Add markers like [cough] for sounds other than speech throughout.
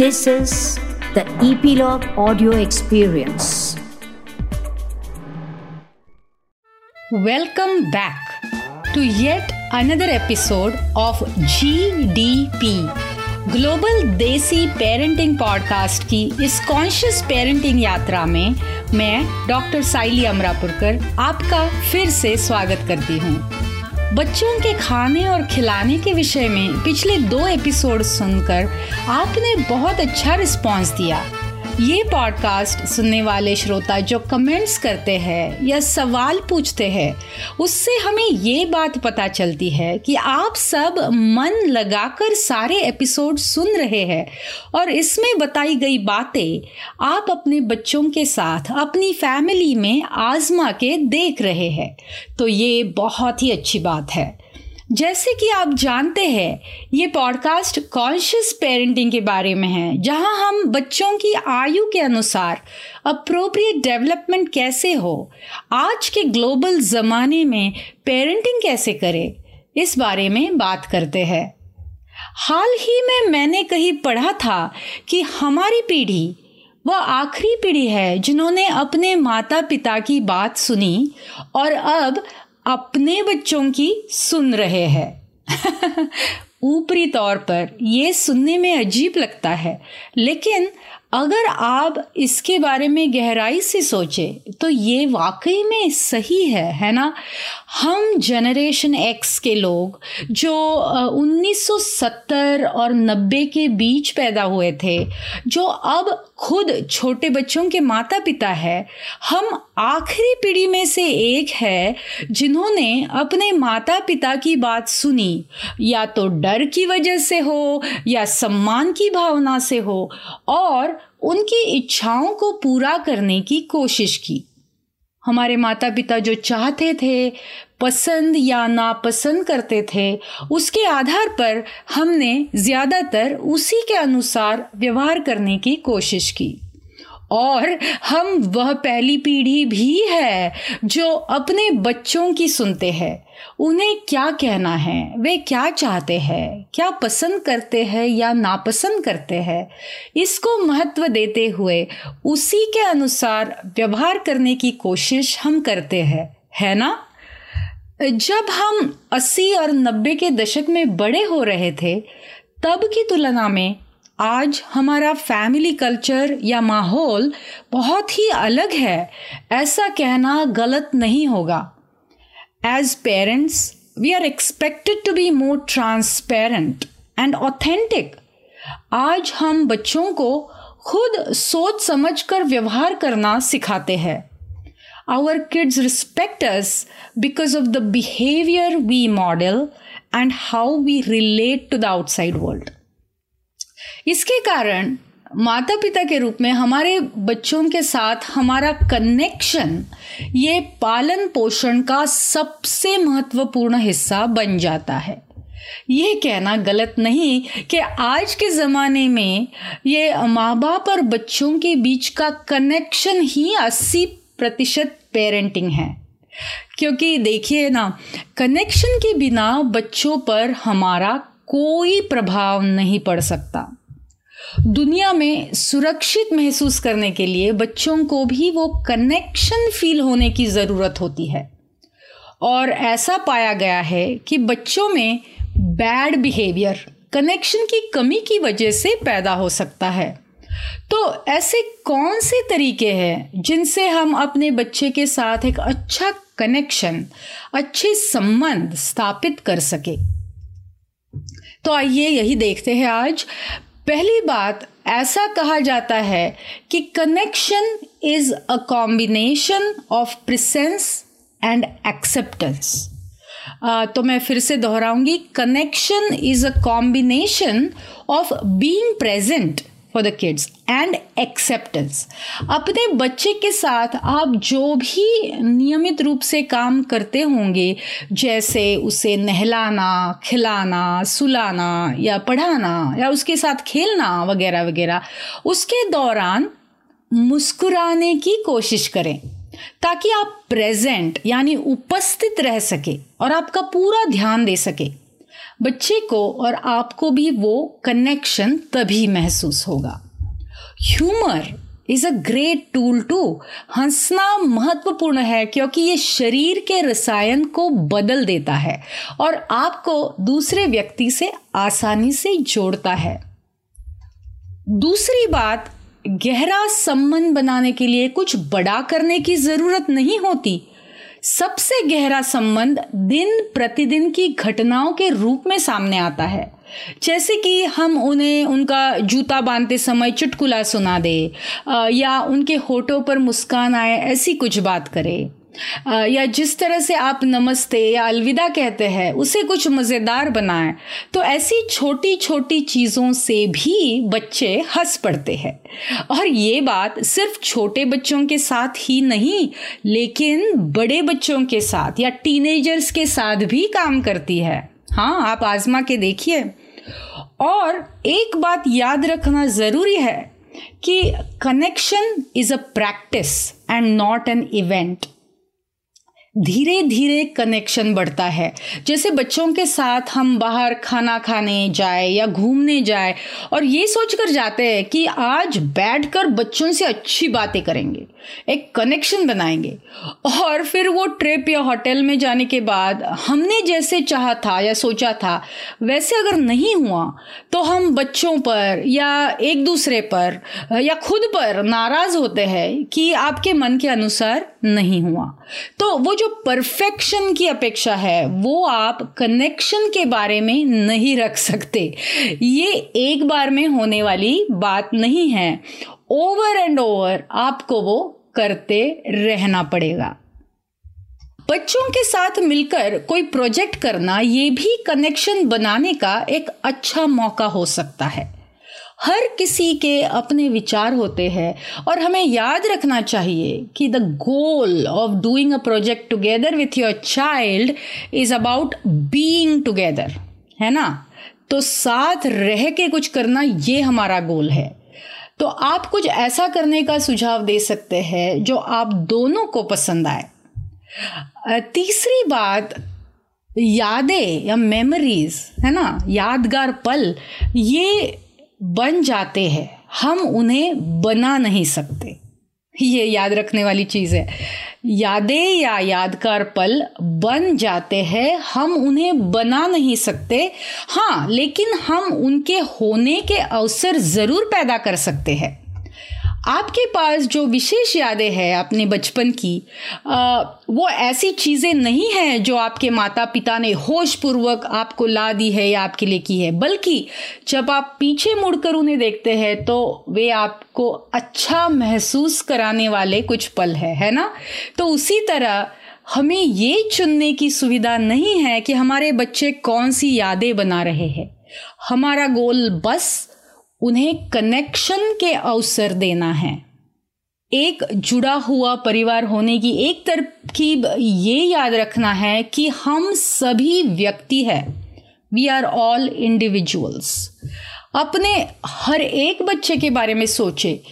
This is the Epilogue Audio Experience. Welcome back to yet another episode of GDP global desi parenting podcast की इस conscious parenting यात्रा में मैं doctor साइली अमरापुरकर आपका फिर से स्वागत करती हूँ बच्चों के खाने और खिलाने के विषय में पिछले दो एपिसोड सुनकर आपने बहुत अच्छा रिस्पांस दिया। ये पॉडकास्ट सुनने वाले श्रोता जो कमेंट्स करते हैं या सवाल पूछते हैं, उससे हमें ये बात पता चलती है कि आप सब मन लगाकर सारे एपिसोड सुन रहे हैं और इसमें बताई गई बातें आप अपने बच्चों के साथ, अपनी फैमिली में आजमा के देख रहे हैं। तो ये बहुत ही अच्छी बात है। जैसे कि आप जानते हैं, ये पॉडकास्ट कॉन्शियस पेरेंटिंग के बारे में है, जहाँ हम बच्चों की आयु के अनुसार अप्रोप्रिएट डेवलपमेंट कैसे हो, आज के ग्लोबल ज़माने में पेरेंटिंग कैसे करें, इस बारे में बात करते हैं। हाल ही में मैंने कहीं पढ़ा था कि हमारी पीढ़ी, वह आखिरी पीढ़ी है जिन्होंने अपने माता पिता की बात सुनी और अब अपने बच्चों की सुन रहे हैं। [laughs] ऊपरी तौर पर यह सुनने में अजीब लगता है, लेकिन अगर आप इसके बारे में गहराई से सोचे तो ये वाकई में सही है है ना? हम जनरेशन एक्स के लोग, जो 1970 और 90 के बीच पैदा हुए थे, जो अब खुद छोटे बच्चों के माता पिता है, हम आखिरी पीढ़ी में से एक है, जिन्होंने अपने माता पिता की बात सुनी। या तो डर की वजह से हो, या सम्मान की भावना से हो, और उनकी इच्छाओं को पूरा करने की कोशिश की। हमारे माता पिता जो चाहते थे, पसंद या नापसंद करते थे, उसके आधार पर हमने ज़्यादातर उसी के अनुसार व्यवहार करने की कोशिश की। और हम वह पहली पीढ़ी भी है जो अपने बच्चों की सुनते हैं। उन्हें क्या कहना है? वे क्या चाहते हैं? क्या पसंद करते हैं या नापसंद करते हैं? इसको महत्व देते हुए उसी के अनुसार व्यवहार करने की कोशिश हम करते हैं, है ना? जब हम 80 और 90 के दशक में बड़े हो रहे थे, तब की तुलना में आज हमारा फैमिली कल्चर या माहौल बहुत ही अलग है। ऐसा कहना गलत नहीं होगा। As parents we are expected to be more transparent and authentic आज हम बच्चों को खुद सोच समझ कर व्यवहार करना सिखाते हैं। Our kids respect us because of the behaviour we model and how we relate to the outside world इसके कारण माता पिता के रूप में हमारे बच्चों के साथ हमारा कनेक्शन ये पालन पोषण का सबसे महत्वपूर्ण हिस्सा बन जाता है। ये कहना गलत नहीं कि आज के ज़माने में ये माँ बाप और बच्चों के बीच का कनेक्शन ही 80 प्रतिशत पेरेंटिंग है। क्योंकि देखिए ना कनेक्शन के बिना बच्चों पर हमारा कोई प्रभाव नहीं पड़ सकता। दुनिया में सुरक्षित महसूस करने के लिए बच्चों को भी वो कनेक्शन फील होने की ज़रूरत होती है। और ऐसा पाया गया है कि बच्चों में बैड बिहेवियर कनेक्शन की कमी की वजह से पैदा हो सकता है। तो ऐसे कौन से तरीके हैं जिनसे हम अपने बच्चे के साथ एक अच्छा कनेक्शन अच्छे संबंध स्थापित कर सके? तो आइए यही देखते हैं आज पहली बात, ऐसा कहा जाता है कि connection is a combination of presence and acceptance तो मैं फिर से दोहराऊँगी connection is a combination of being present for the kids and acceptance अपने बच्चे के साथ आप जो भी नियमित रूप से काम करते होंगे, जैसे उसे नहलाना, खिलाना, सुलाना या पढ़ाना या उसके साथ खेलना वगैरह वगैरह, उसके दौरान मुस्कुराने की कोशिश करें, ताकि आप प्रेजेंट यानी उपस्थित रह सके और आपका पूरा ध्यान दे सके। बच्चे को और आपको भी वो कनेक्शन तभी महसूस होगा। Humour is a great tool to हंसना महत्वपूर्ण है क्योंकि ये शरीर के रसायन को बदल देता है और आपको दूसरे व्यक्ति से आसानी से जोड़ता है। दूसरी बात, गहरा संबंध बनाने के लिए कुछ बड़ा करने की ज़रूरत नहीं होती। सबसे गहरा संबंध दिन प्रतिदिन की घटनाओं के रूप में सामने आता है। जैसे कि हम उन्हें, उनका जूता बांधते समय चुटकुला सुना दे या उनके होठों पर मुस्कान आए, ऐसी कुछ बात करें। या जिस तरह से आप नमस्ते या अलविदा कहते हैं, उसे कुछ मज़ेदार बनाएँ तो ऐसी छोटी छोटी चीज़ों से भी बच्चे हंस पड़ते हैं। और ये बात सिर्फ़ छोटे बच्चों के साथ ही नहीं, लेकिन बड़े बच्चों के साथ या टीनेजर्स के साथ भी काम करती है। हाँ आप आजमा के देखिए। और एक बात याद रखना ज़रूरी है कि connection is a practice and not an event धीरे धीरे कनेक्शन बढ़ता है। जैसे बच्चों के साथ हम बाहर खाना खाने जाए या घूमने जाए और ये सोचकर जाते हैं कि आज बैठकर बच्चों से अच्छी बातें करेंगे, एक कनेक्शन बनाएँगे। और फिर वो ट्रिप या होटल में जाने के बाद हमने जैसे चाहा था या सोचा था, वैसे अगर नहीं हुआ तो हम बच्चों पर या एक दूसरे पर या खुद पर नाराज़ होते हैं कि आपके मन के अनुसार नहीं हुआ। तो वो जो परफेक्शन की अपेक्षा है, वो आप कनेक्शन के बारे में नहीं रख सकते। ये एक बार में होने वाली बात नहीं है। ओवर एंड ओवर आपको वो करते रहना पड़ेगा। बच्चों के साथ मिलकर कोई प्रोजेक्ट करना, ये भी कनेक्शन बनाने का एक अच्छा मौका हो सकता है। हर किसी के अपने विचार होते हैं। और हमें याद रखना चाहिए कि the goal of doing a project together with your child is about being together है ना? तो साथ रह के कुछ करना ये हमारा गोल है। तो आप कुछ ऐसा करने का सुझाव दे सकते हैं जो आप दोनों को पसंद आए। तीसरी बात, यादें या मेमोरीज है ना? यादगार पल, ये बन जाते हैं। हम उन्हें बना नहीं सकते। ये याद रखने वाली चीज़ है। यादें या यादगार पल बन जाते हैं, हम उन्हें बना नहीं सकते। हाँ लेकिन हम उनके होने के अवसर ज़रूर पैदा कर सकते हैं। आपके पास जो विशेष यादें हैं अपने बचपन की आ, वो ऐसी चीज़ें नहीं हैं जो आपके माता पिता ने होशपूर्वक आपको ला दी है या आपके लिए की है। बल्कि जब आप पीछे मुड़कर उन्हें देखते हैं तो वे आपको अच्छा महसूस कराने वाले कुछ पल है है ना? तो उसी तरह हमें ये चुनने की सुविधा नहीं है कि हमारे बच्चे कौन सी यादें बना रहे हैं। हमारा गोल बस उन्हें कनेक्शन के अवसर देना है। एक जुड़ा हुआ परिवार होने की एक तरकीब ये याद रखना है कि हम सभी व्यक्ति हैं। वी आर ऑल इंडिविजुअल्स अपने हर एक बच्चे के बारे में सोचे।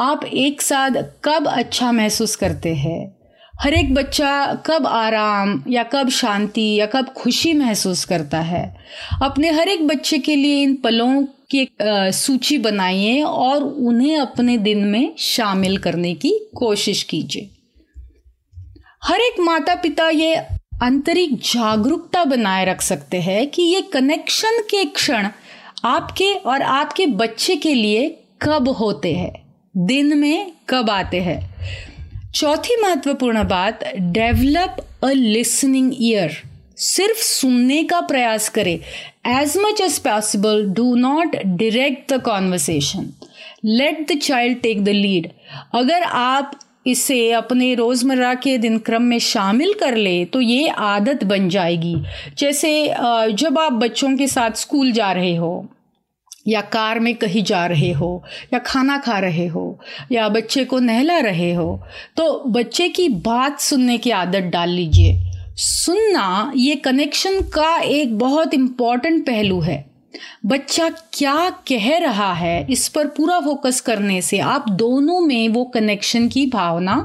आप एक साथ कब अच्छा महसूस करते हैं? हर एक बच्चा कब आराम या कब शांति या कब खुशी महसूस करता है। अपने हर एक बच्चे के लिए इन पलों की सूची बनाइए और उन्हें अपने दिन में शामिल करने की कोशिश कीजिए। हर एक माता पिता ये आंतरिक जागरूकता बनाए रख सकते हैं कि ये कनेक्शन के क्षण आपके और आपके बच्चे के लिए कब होते हैं, दिन में कब आते हैं। चौथी महत्वपूर्ण बात डेवलप अ लिसनिंग ईयर सिर्फ़ सुनने का प्रयास करें। As much as possible do not direct the conversation let the child take the lead अगर आप इसे अपने रोज़मर्रा के दिन क्रम में शामिल कर ले तो ये आदत बन जाएगी। जैसे जब आप बच्चों के साथ स्कूल जा रहे हो। या कार में कहीं जा रहे हो, या खाना खा रहे हो, या बच्चे को नहला रहे हो तो बच्चे की बात सुनने की आदत डाल लीजिए। सुनना ये कनेक्शन का एक बहुत इंपॉर्टेंट पहलू है। बच्चा क्या कह रहा है? इस पर पूरा फोकस करने से आप दोनों में वो कनेक्शन की भावना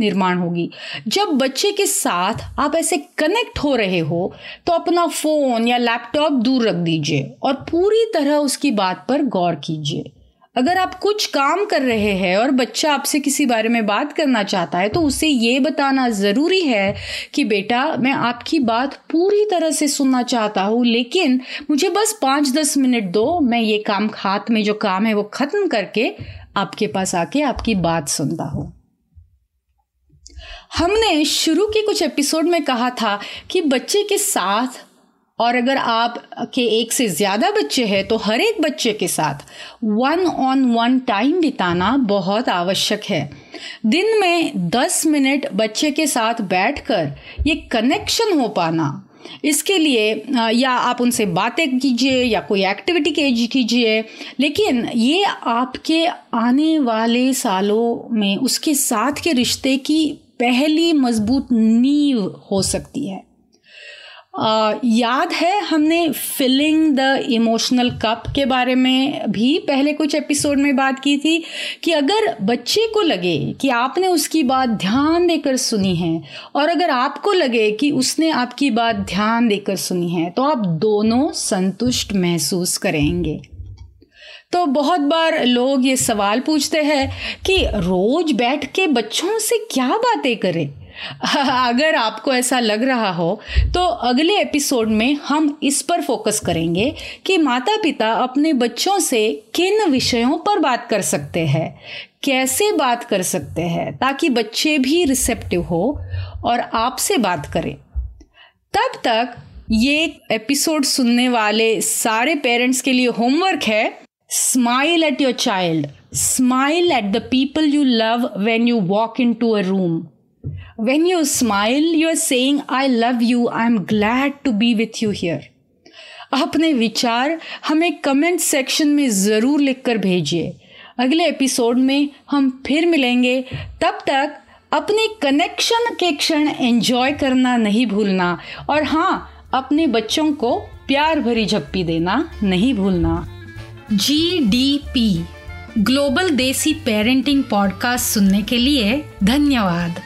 निर्माण होगी। जब बच्चे के साथ आप ऐसे कनेक्ट हो रहे हो तो अपना फ़ोन या लैपटॉप दूर रख दीजिए और पूरी तरह उसकी बात पर गौर कीजिए। अगर आप कुछ काम कर रहे हैं और बच्चा आपसे किसी बारे में बात करना चाहता है तो उसे ये बताना ज़रूरी है कि बेटा, मैं आपकी बात पूरी तरह से सुनना चाहता हूँ, लेकिन मुझे बस पाँच दस मिनट दो, मैं ये काम हाथ में जो काम है वो ख़त्म करके आपके पास आके आपकी बात सुनता हूँ। हमने शुरू के कुछ एपिसोड में कहा था कि बच्चे के साथ और अगर आप के एक से ज़्यादा बच्चे हैं तो हर एक बच्चे के साथ वन ऑन वन टाइम बिताना बहुत आवश्यक है। दिन में दस मिनट बच्चे के साथ बैठकर ये कनेक्शन हो पाना। इसके लिए या आप उनसे बातें कीजिए, या कोई एक्टिविटी कीजिए, लेकिन ये आपके आने वाले सालों में उसके साथ के रिश्ते की पहली मज़बूत नींव हो सकती है। याद है हमने फिलिंग द इमोशनल कप के बारे में भी पहले कुछ एपिसोड में बात की थी कि अगर बच्चे को लगे कि आपने उसकी बात ध्यान देकर सुनी है और अगर आपको लगे कि उसने आपकी बात ध्यान देकर सुनी है तो आप दोनों संतुष्ट महसूस करेंगे। तो बहुत बार लोग ये सवाल पूछते हैं कि रोज बैठ के बच्चों से क्या बातें करें? [laughs] अगर आपको ऐसा लग रहा हो तो अगले एपिसोड में हम इस पर फोकस करेंगे कि माता पिता अपने बच्चों से किन विषयों पर बात कर सकते हैं, कैसे बात कर सकते हैं, ताकि बच्चे भी रिसेप्टिव हो और आपसे बात करें। तब तक ये एपिसोड सुनने वाले सारे पेरेंट्स के लिए होमवर्क है। Smile at your child smile at the people you love when you walk into a room When you smile, you are saying, I love you, I am glad to be with you here. अपने विचार हमें comment section में ज़रूर लिखकर भेजिए। अगले episode में हम फिर मिलेंगे। तब तक अपने कनेक्शन के क्षण एंजॉय करना नहीं भूलना। और हाँ अपने बच्चों को प्यार भरी झप्पी देना नहीं भूलना। G D P global desi parenting podcast सुनने के लिए धन्यवाद।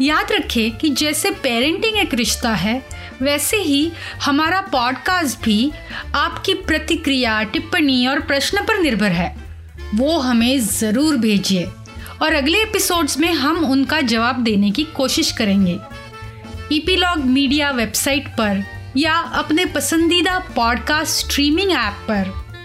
याद रखें कि जैसे पेरेंटिंग एक रिश्ता है, वैसे ही हमारा पॉडकास्ट भी आपकी प्रतिक्रिया, टिप्पणी और प्रश्न पर निर्भर है। वो हमें ज़रूर भेजिए और अगले एपिसोड्स में हम उनका जवाब देने की कोशिश करेंगे। ईपीलॉग मीडिया वेबसाइट पर या अपने पसंदीदा पॉडकास्ट स्ट्रीमिंग ऐप पर।